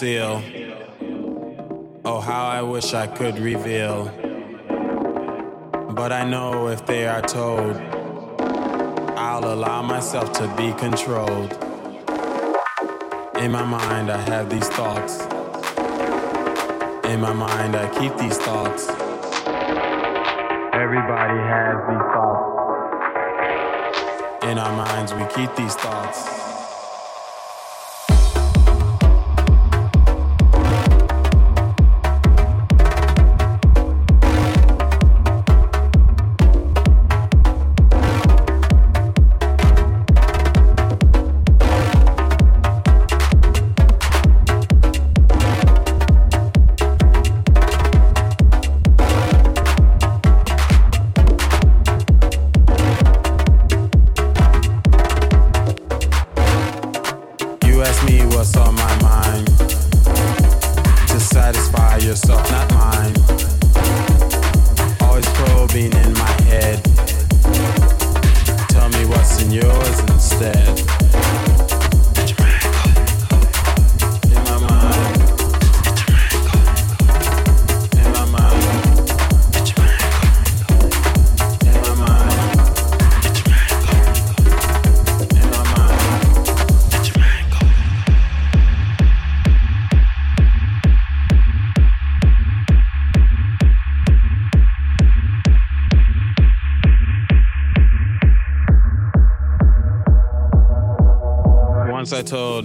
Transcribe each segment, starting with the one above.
conceal. Oh, how I wish I could reveal. But I know if they are told, I'll allow myself to be controlled. In my mind, I have these thoughts. In my mind, I keep these thoughts. Everybody has these thoughts. In our minds, we keep these thoughts.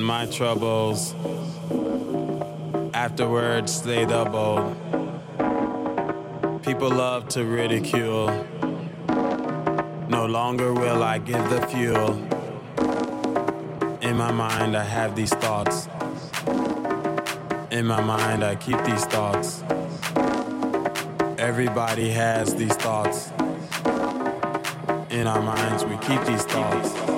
My troubles. Afterwards, they doubled. People love to ridicule. No longer will I give the fuel. In my mind, I have these thoughts. In my mind, I keep these thoughts. Everybody has these thoughts. In our minds, we keep these thoughts.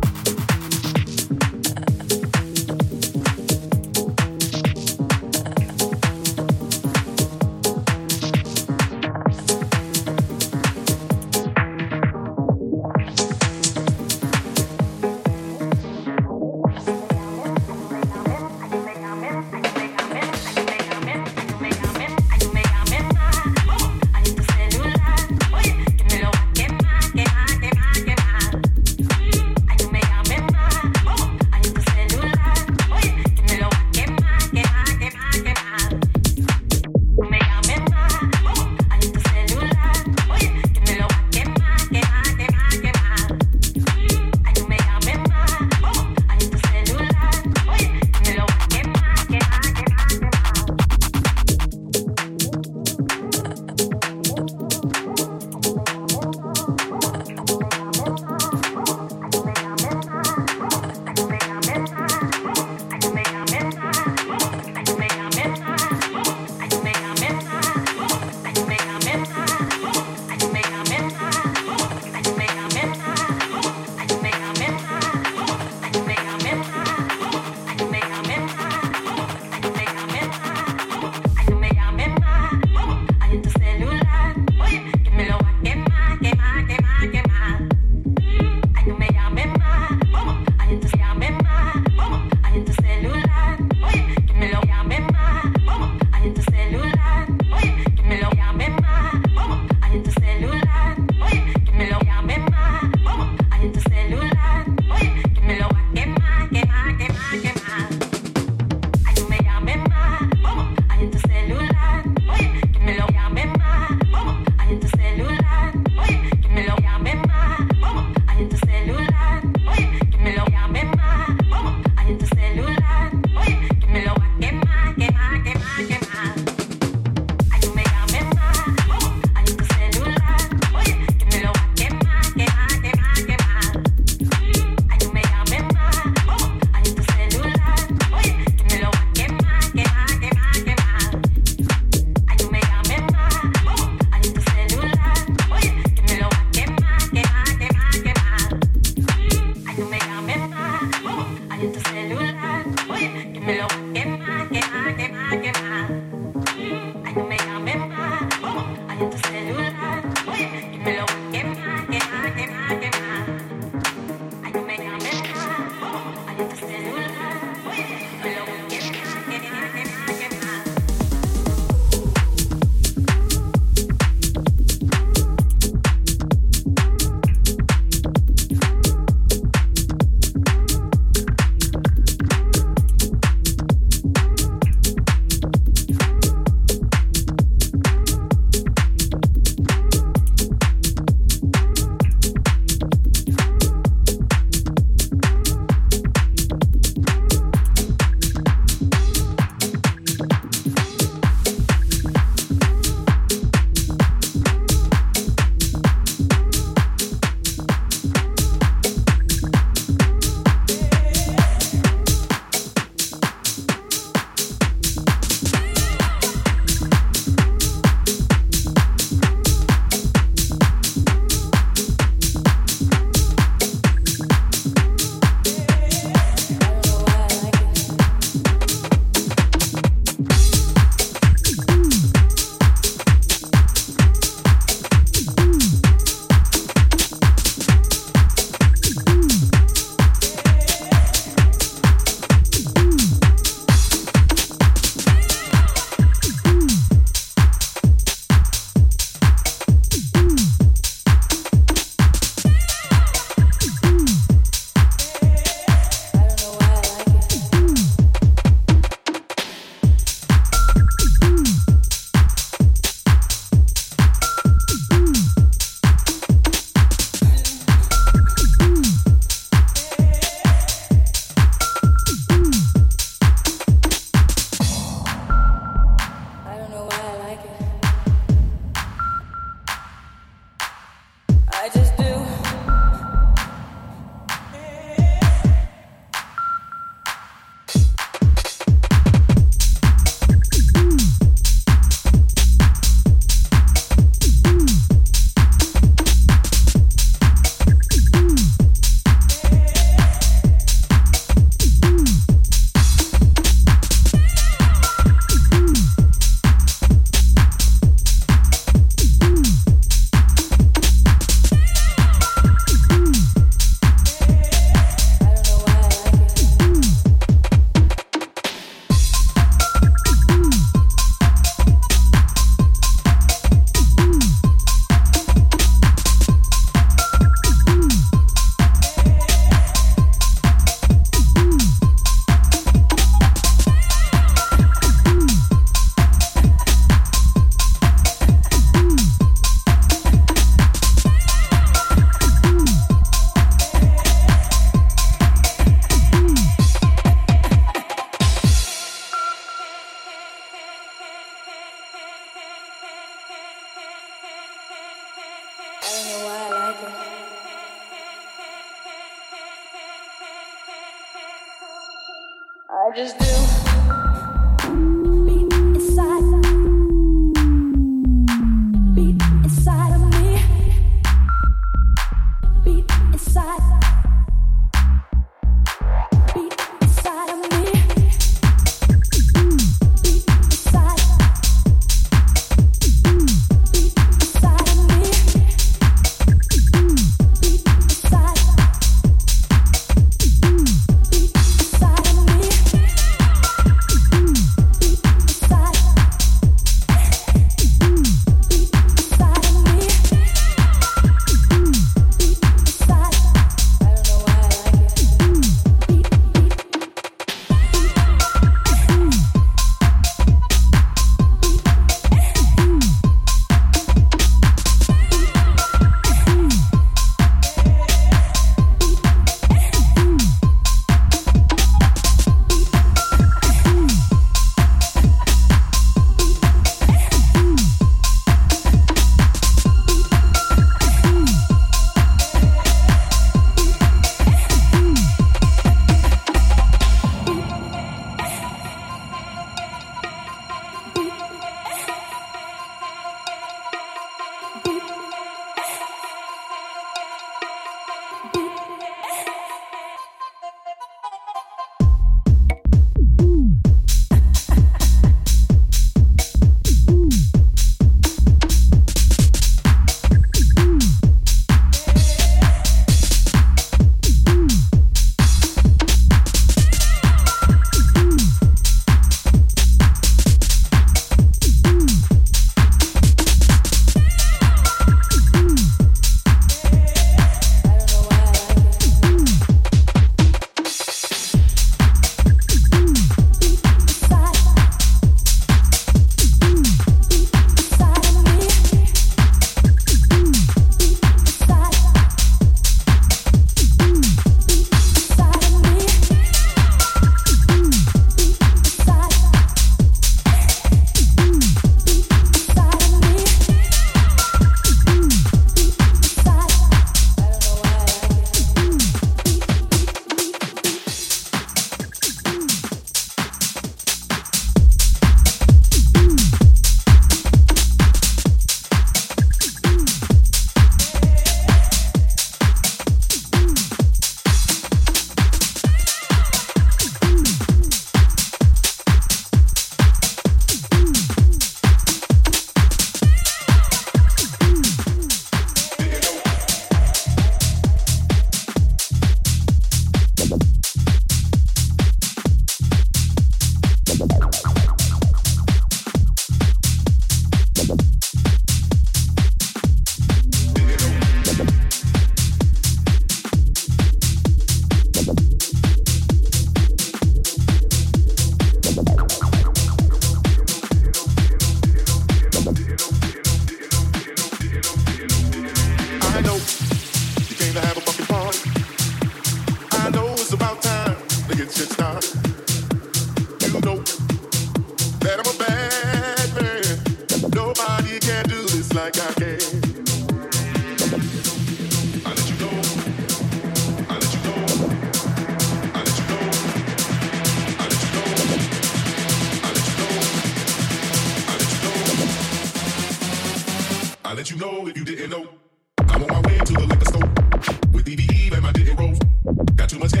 To my beat,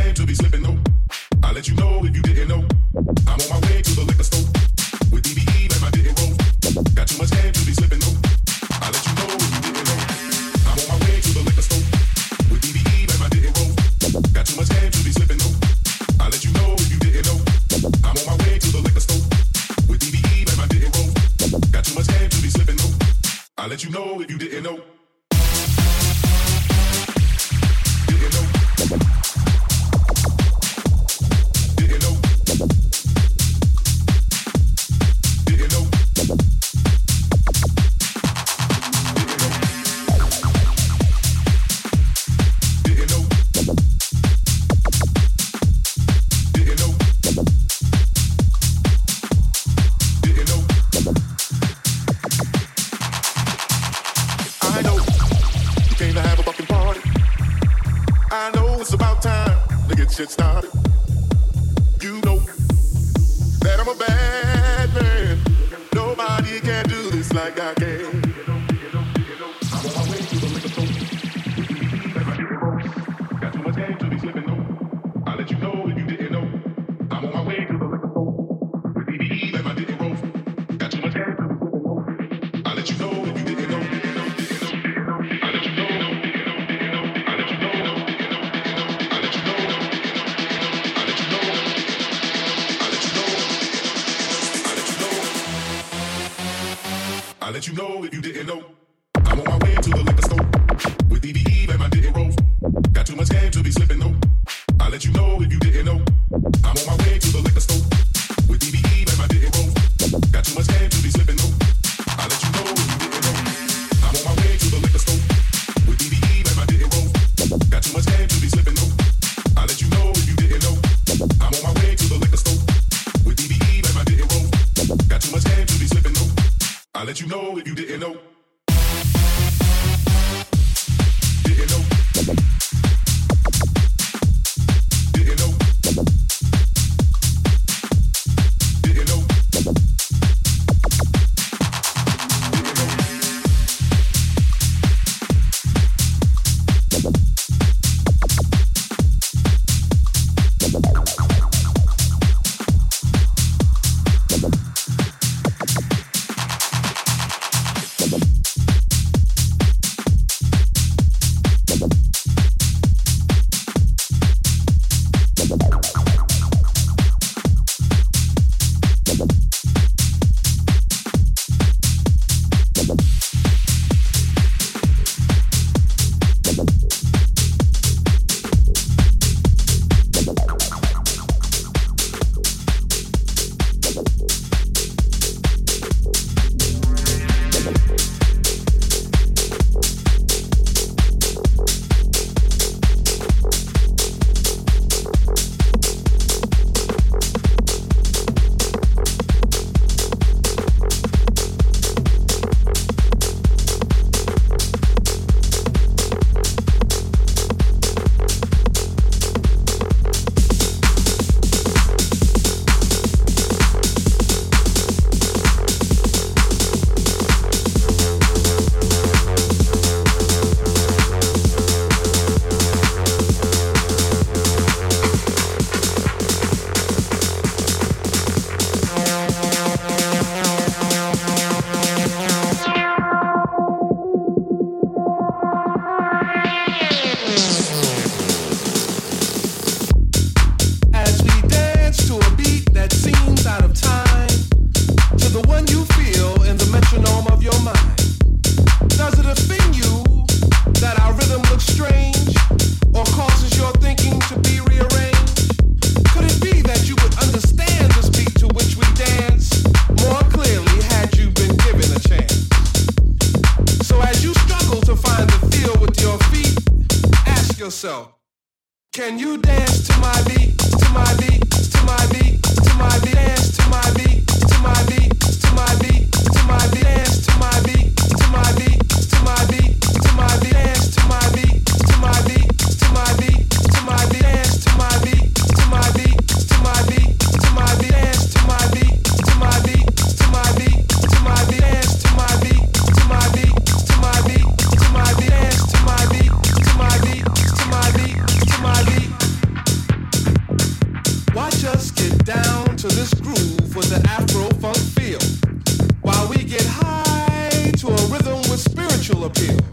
will appear.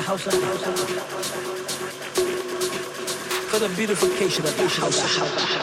House of for the beautification of the house.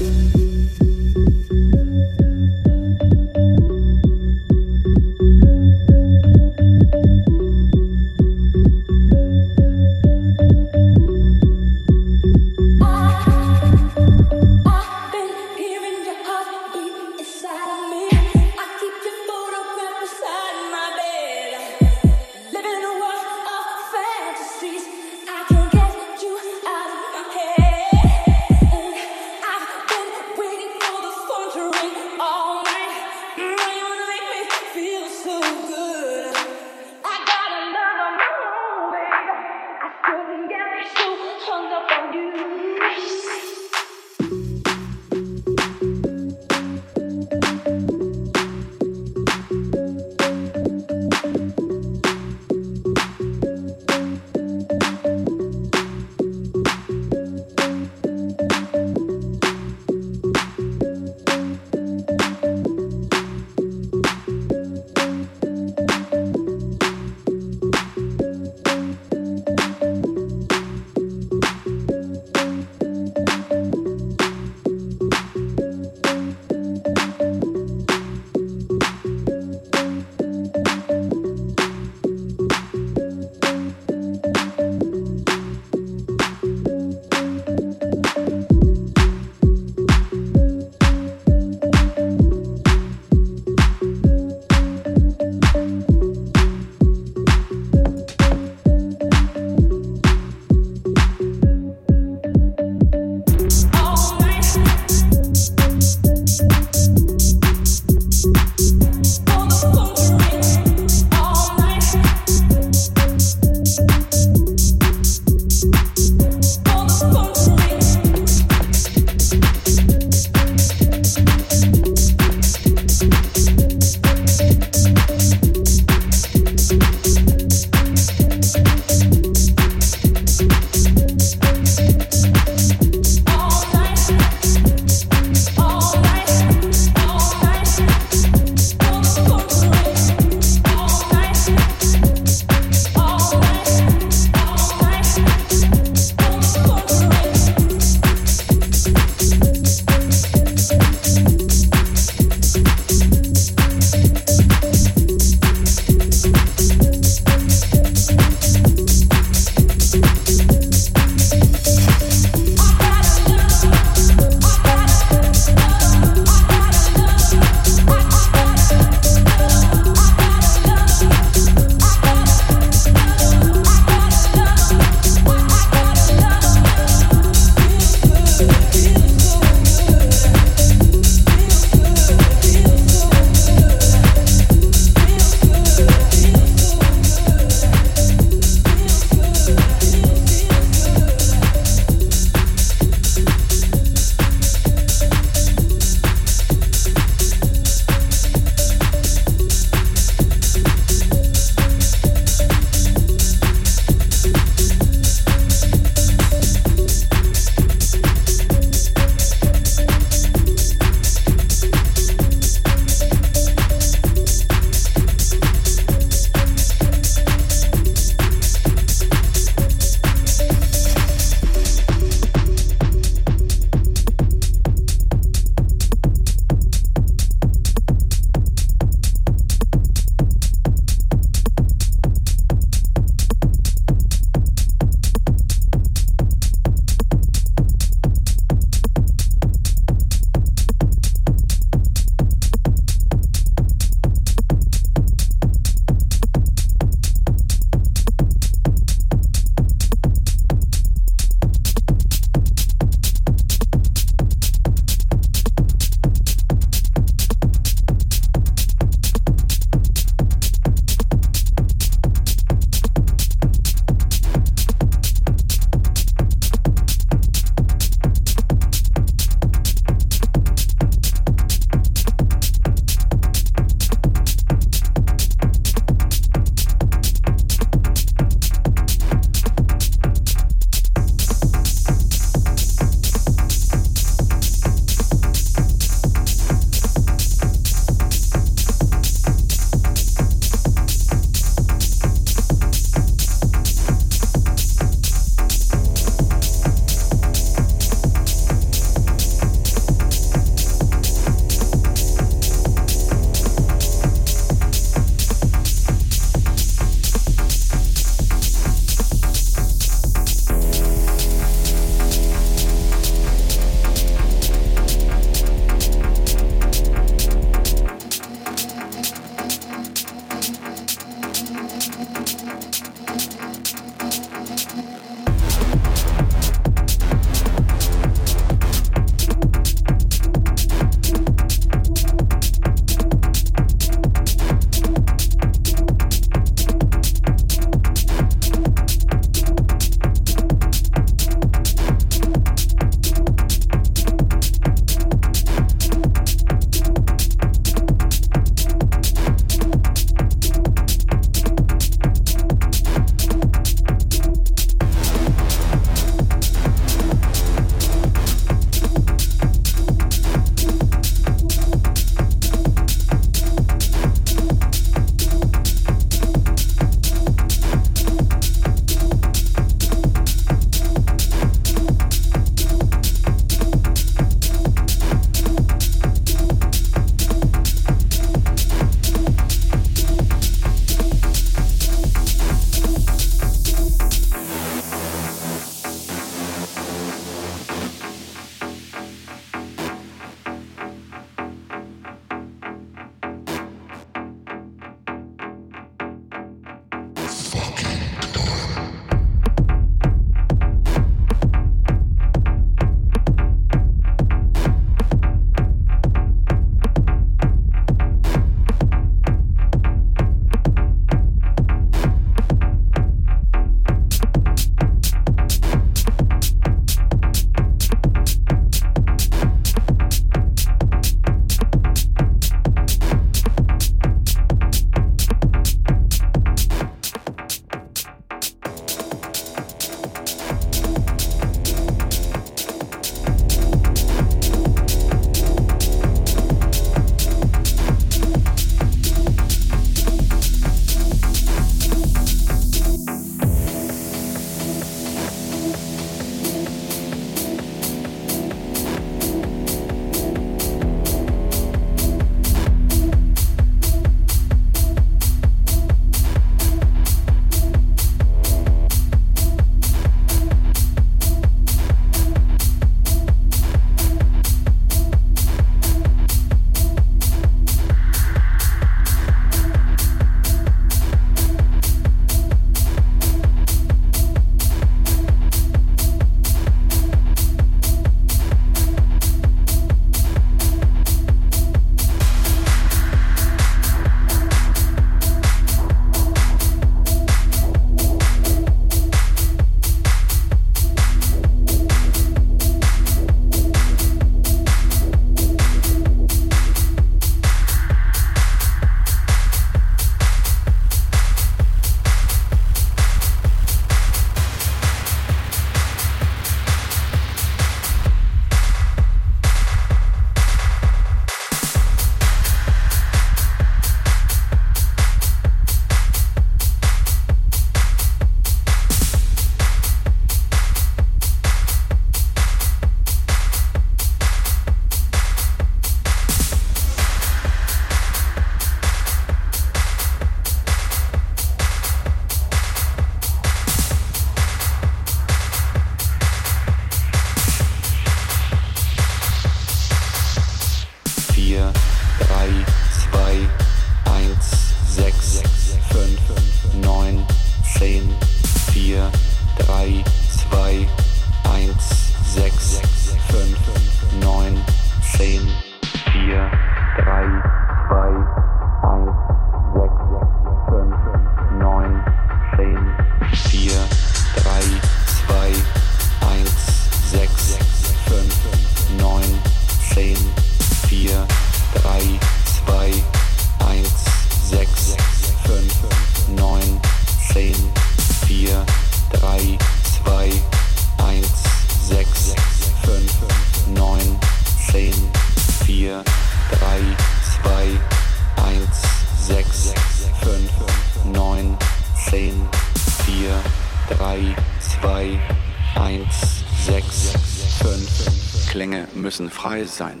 dabei sein.